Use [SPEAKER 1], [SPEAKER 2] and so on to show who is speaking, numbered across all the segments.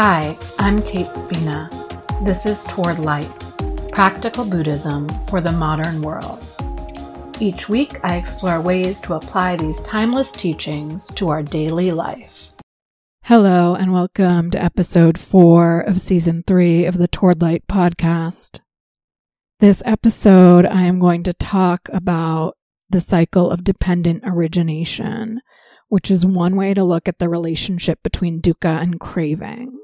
[SPEAKER 1] Hi, I'm Kate Spina. This is Toward Light Practical Buddhism for the Modern World. Each week, I explore ways to apply these timeless teachings to our daily life.
[SPEAKER 2] Hello, and welcome to episode four of season three of the Toward Light podcast. This episode, I am going to talk about the cycle of dependent origination, which is one way to look at the relationship between dukkha and craving.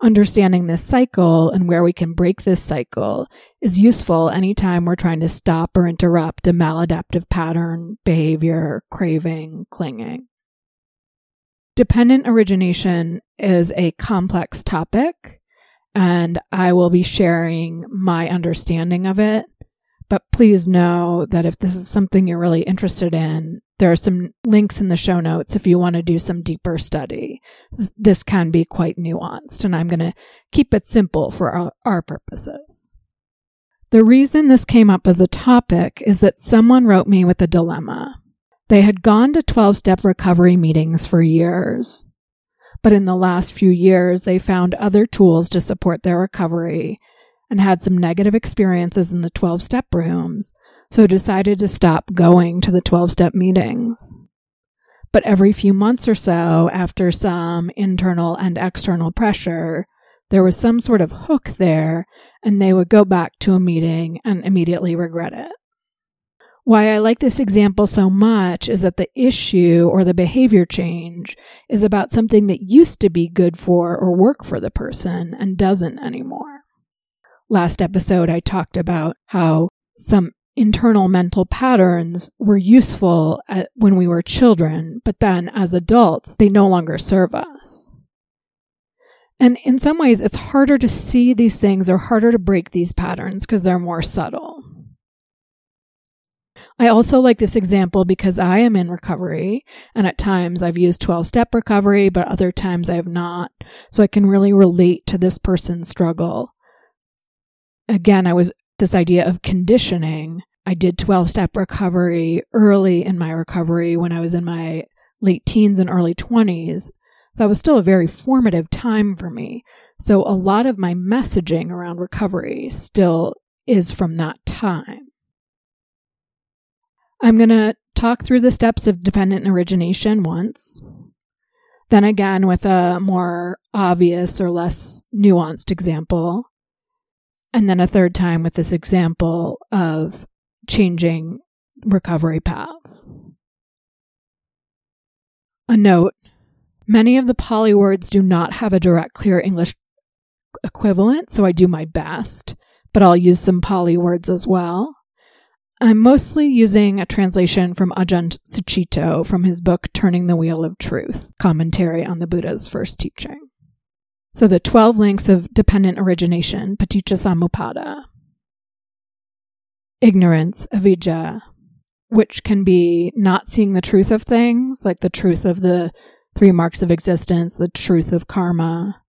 [SPEAKER 2] Understanding this cycle and where we can break this cycle is useful anytime we're trying to stop or interrupt a maladaptive pattern, behavior, craving, clinging. Dependent origination is a complex topic, and I will be sharing my understanding of it but please know that if this is something you're really interested in, there are some links in the show notes if you want to do some deeper study. This can be quite nuanced, and I'm going to keep it simple for our, our purposes. The reason this came up as a topic is that someone wrote me with a dilemma. They had gone to 12 step recovery meetings for years, but in the last few years, they found other tools to support their recovery and had some negative experiences in the 12 step rooms, so decided to stop going to the 12 step meetings. But every few months or so, after some internal and external pressure, there was some sort of hook there, and they would go back to a meeting and immediately regret it. Why I like this example so much is that the issue or the behavior change is about something that used to be good for or work for the person and doesn't anymore last episode, I talked about how some internal mental patterns were useful at, when we were children, but then as adults, they no longer serve us. And in some ways, it's harder to see these things or harder to break these patterns because they're more subtle. I also like this example because I am in recovery, and at times I've used 12 step recovery, but other times I have not. So I can really relate to this person's struggle again, I was this idea of conditioning. I did 12 step recovery early in my recovery when I was in my late teens and early 20s. That was still a very formative time for me. So a lot of my messaging around recovery still is from that time. I'm going to talk through the steps of dependent origination once. Then again, with a more obvious or less nuanced example. And then a third time with this example of changing recovery paths. A note many of the Pali words do not have a direct, clear English equivalent, so I do my best, but I'll use some Pali words as well. I'm mostly using a translation from Ajahn Sucitto from his book Turning the Wheel of Truth, commentary on the Buddha's first teaching. So the 12 links of dependent origination, paticca Ignorance, avidya, which can be not seeing the truth of things, like the truth of the three marks of existence, the truth of karma.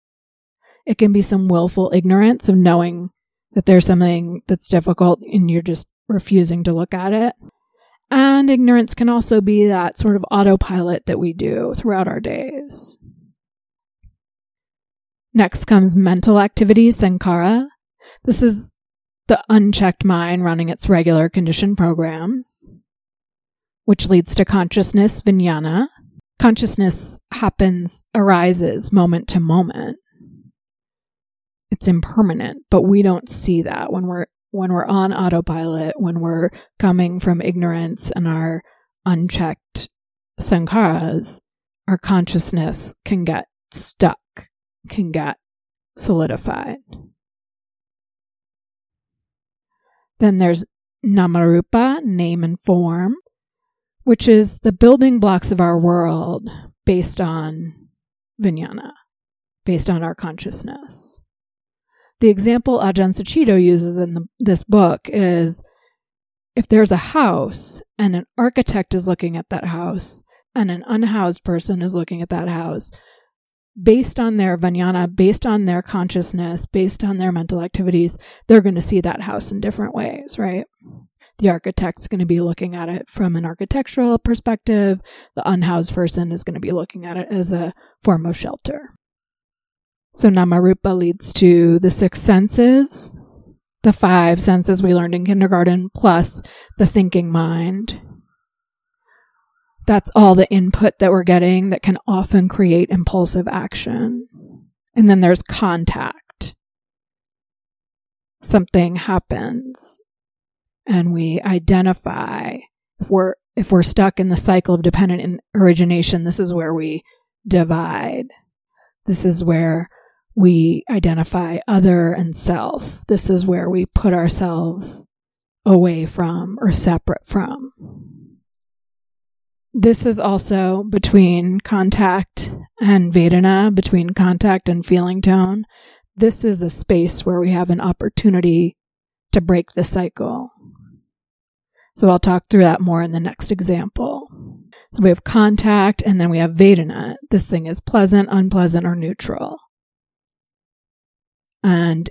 [SPEAKER 2] It can be some willful ignorance of knowing that there's something that's difficult and you're just refusing to look at it. And ignorance can also be that sort of autopilot that we do throughout our days. Next comes mental activity, sankhara. This is the unchecked mind running its regular conditioned programs, which leads to consciousness, vijnana. Consciousness happens, arises moment to moment. It's impermanent, but we don't see that when we're when we're on autopilot, when we're coming from ignorance and our unchecked sankharas, our consciousness can get stuck can get solidified. Then there's Namarupa, name and form, which is the building blocks of our world based on vijnana, based on our consciousness. The example Ajahn Sucitto uses in the, this book is if there's a house and an architect is looking at that house and an unhoused person is looking at that house, based on their vijnana, based on their consciousness, based on their mental activities, they're going to see that house in different ways, right? The architect's going to be looking at it from an architectural perspective. The unhoused person is going to be looking at it as a form of shelter. So Namarupa leads to the six senses, the five senses we learned in kindergarten, plus the thinking mind. That's all the input that we're getting that can often create impulsive action. And then there's contact. Something happens and we identify if we're if we're stuck in the cycle of dependent origination, this is where we divide. This is where we identify other and self. This is where we put ourselves away from or separate from. This is also between contact and Vedana, between contact and feeling tone. This is a space where we have an opportunity to break the cycle. So I'll talk through that more in the next example. So we have contact and then we have Vedana. This thing is pleasant, unpleasant, or neutral. And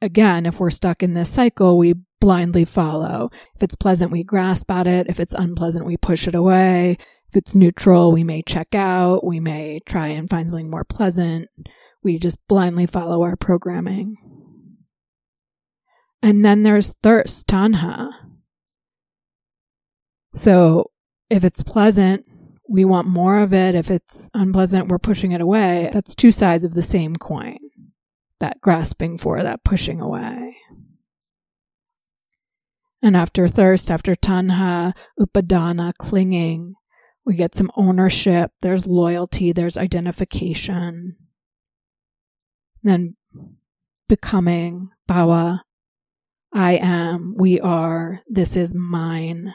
[SPEAKER 2] again, if we're stuck in this cycle, we blindly follow. If it's pleasant, we grasp at it. If it's unpleasant, we push it away. If it's neutral, we may check out. We may try and find something more pleasant. We just blindly follow our programming. And then there's thirst, tanha. So if it's pleasant, we want more of it. If it's unpleasant, we're pushing it away. That's two sides of the same coin that grasping for, that pushing away. And after thirst, after tanha, upadana, clinging, we get some ownership. There's loyalty, there's identification. Then becoming, bhava, I am, we are, this is mine.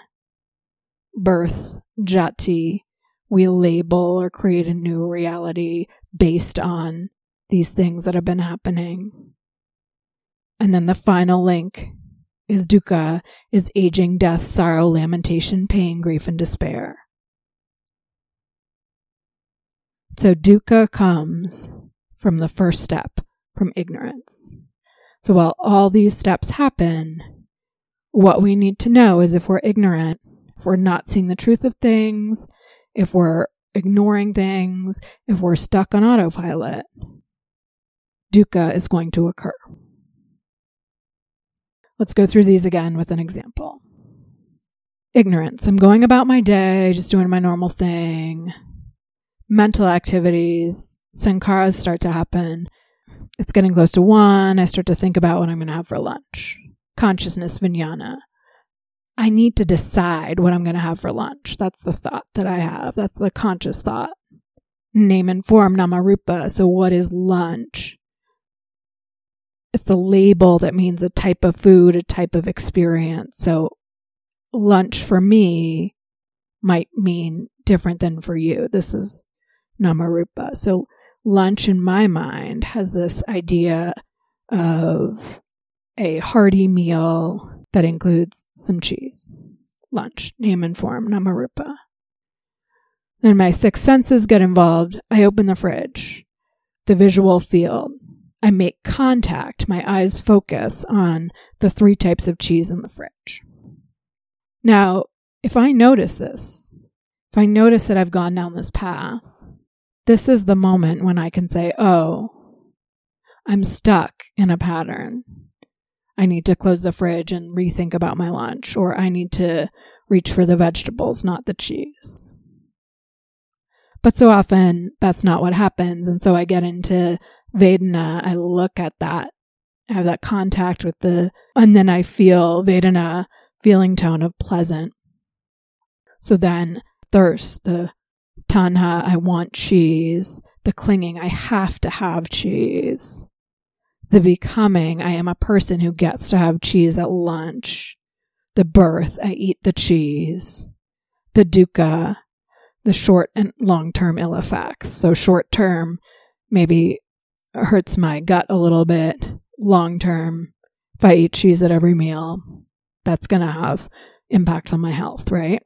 [SPEAKER 2] Birth, jati, we label or create a new reality based on these things that have been happening. And then the final link is dukkha, is aging, death, sorrow, lamentation, pain, grief, and despair. So dukkha comes from the first step, from ignorance. So while all these steps happen, what we need to know is if we're ignorant, if we're not seeing the truth of things, if we're ignoring things, if we're stuck on autopilot, dukkha is going to occur. Let's go through these again with an example. Ignorance. I'm going about my day, just doing my normal thing. Mental activities, sankharas start to happen. It's getting close to one. I start to think about what I'm going to have for lunch. Consciousness, vijnana. I need to decide what I'm going to have for lunch. That's the thought that I have. That's the conscious thought. Name and form, namarupa. So, what is lunch? It's a label that means a type of food, a type of experience. So lunch for me might mean different than for you. This is Namarupa. So lunch in my mind has this idea of a hearty meal that includes some cheese. Lunch, name and form, Namarupa. Then my six senses get involved. I open the fridge, the visual field, I make contact, my eyes focus on the three types of cheese in the fridge. Now, if I notice this, if I notice that I've gone down this path, this is the moment when I can say, oh, I'm stuck in a pattern. I need to close the fridge and rethink about my lunch, or I need to reach for the vegetables, not the cheese. But so often that's not what happens. And so I get into Vedana, I look at that, I have that contact with the, and then I feel Vedana feeling tone of pleasant. So then thirst, the tanha, I want cheese, the clinging, I have to have cheese. The becoming, I am a person who gets to have cheese at lunch. The birth, I eat the cheese. The dukkha, the short and long term ill effects. So short term, maybe hurts my gut a little bit long term. If I eat cheese at every meal, that's going to have impacts on my health, right?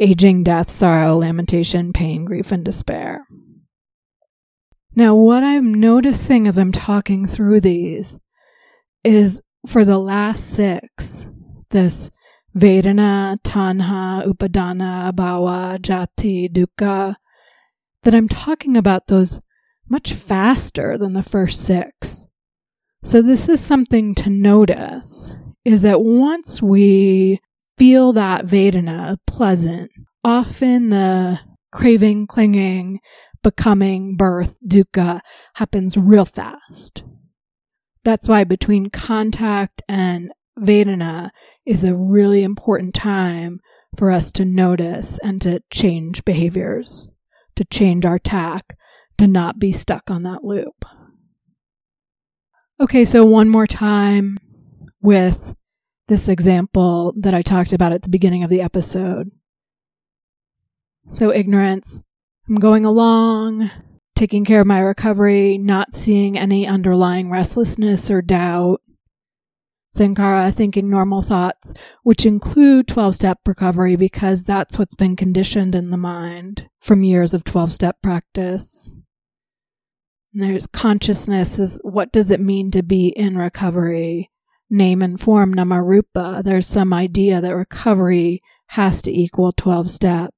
[SPEAKER 2] Aging, death, sorrow, lamentation, pain, grief, and despair. Now, what I'm noticing as I'm talking through these is for the last six, this Vedana, Tanha, Upadana, Bhava, Jati, Dukkha, that I'm talking about those much faster than the first six. So this is something to notice is that once we feel that Vedana pleasant, often the craving, clinging, becoming, birth, dukkha happens real fast. That's why between contact and Vedana is a really important time for us to notice and to change behaviors, to change our tack, to not be stuck on that loop. Okay, so one more time with this example that I talked about at the beginning of the episode. So, ignorance. I'm going along, taking care of my recovery, not seeing any underlying restlessness or doubt. Sankhara, thinking normal thoughts, which include 12 step recovery because that's what's been conditioned in the mind from years of 12 step practice. And there's consciousness is what does it mean to be in recovery? Name and form, namarupa. There's some idea that recovery has to equal 12 step.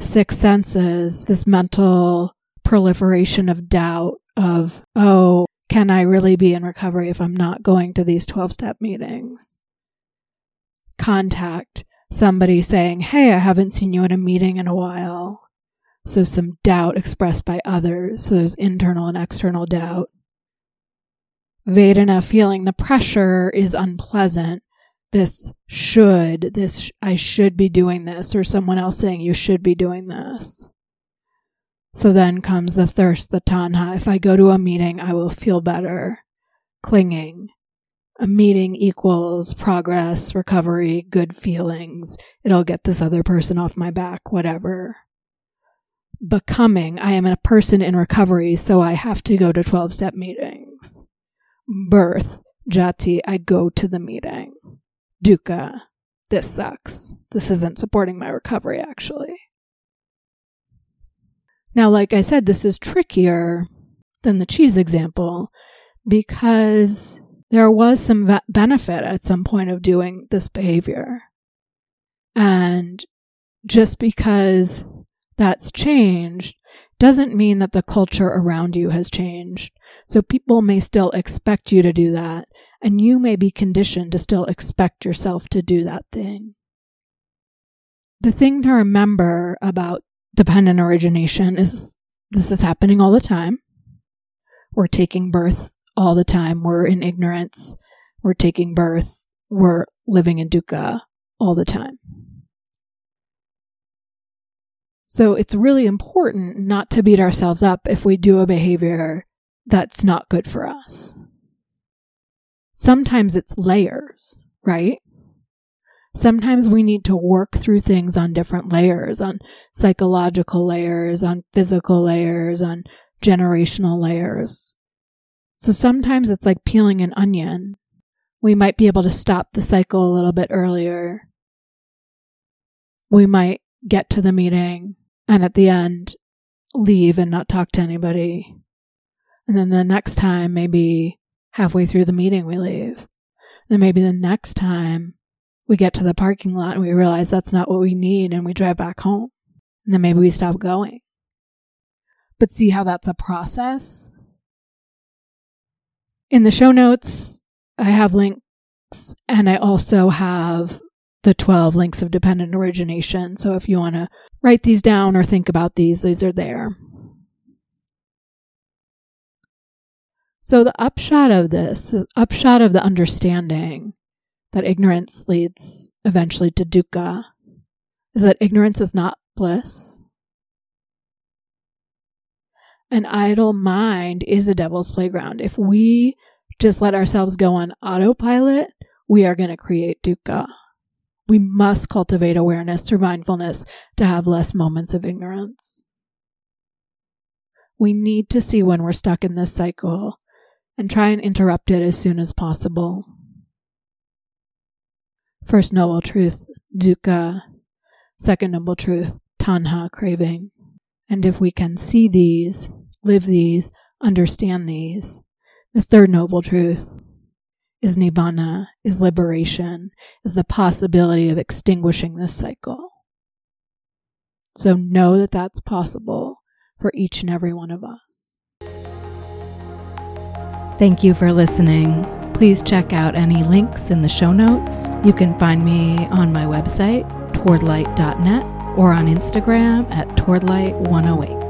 [SPEAKER 2] Six senses, this mental proliferation of doubt of, oh, can I really be in recovery if I'm not going to these 12 step meetings? Contact somebody saying, Hey, I haven't seen you at a meeting in a while. So some doubt expressed by others. So there's internal and external doubt. Vedana feeling the pressure is unpleasant. This should, this, I should be doing this, or someone else saying you should be doing this. So then comes the thirst, the tanha. If I go to a meeting, I will feel better. Clinging. A meeting equals progress, recovery, good feelings. It'll get this other person off my back, whatever. Becoming. I am a person in recovery, so I have to go to 12 step meetings. Birth. Jati. I go to the meeting. Dukkha. This sucks. This isn't supporting my recovery, actually. Now, like I said, this is trickier than the cheese example because there was some benefit at some point of doing this behavior. And just because that's changed doesn't mean that the culture around you has changed. So people may still expect you to do that, and you may be conditioned to still expect yourself to do that thing. The thing to remember about dependent origination is this is happening all the time. We're taking birth all the time. We're in ignorance. We're taking birth. We're living in dukkha all the time. So it's really important not to beat ourselves up if we do a behavior that's not good for us. Sometimes it's layers, right? sometimes we need to work through things on different layers, on psychological layers, on physical layers, on generational layers. So sometimes it's like peeling an onion. We might be able to stop the cycle a little bit earlier. We might get to the meeting and at the end leave and not talk to anybody. And then the next time, maybe halfway through the meeting, we leave. Then maybe the next time we get to the parking lot and we realize that's not what we need and we drive back home. And then maybe we stop going. But see how that's a process? In the show notes, I have links and I also have the 12 links of dependent origination. So if you want to write these down or think about these, these are there. So the upshot of this, the upshot of the understanding that ignorance leads eventually to dukkha is that ignorance is not bliss. An idle mind is a devil's playground. If we just let ourselves go on autopilot, we are going to create dukkha. We must cultivate awareness through mindfulness to have less moments of ignorance. We need to see when we're stuck in this cycle and try and interrupt it as soon as possible. First noble truth, dukkha. Second noble truth, tanha, craving. And if we can see these, live these, understand these, the third noble truth is nibbana, is liberation, is the possibility of extinguishing this cycle. So know that that's possible for each and every one of us. Thank you for listening. Please check out any links in the show notes. You can find me on my website, towardlight.net, or on Instagram at towardlight108.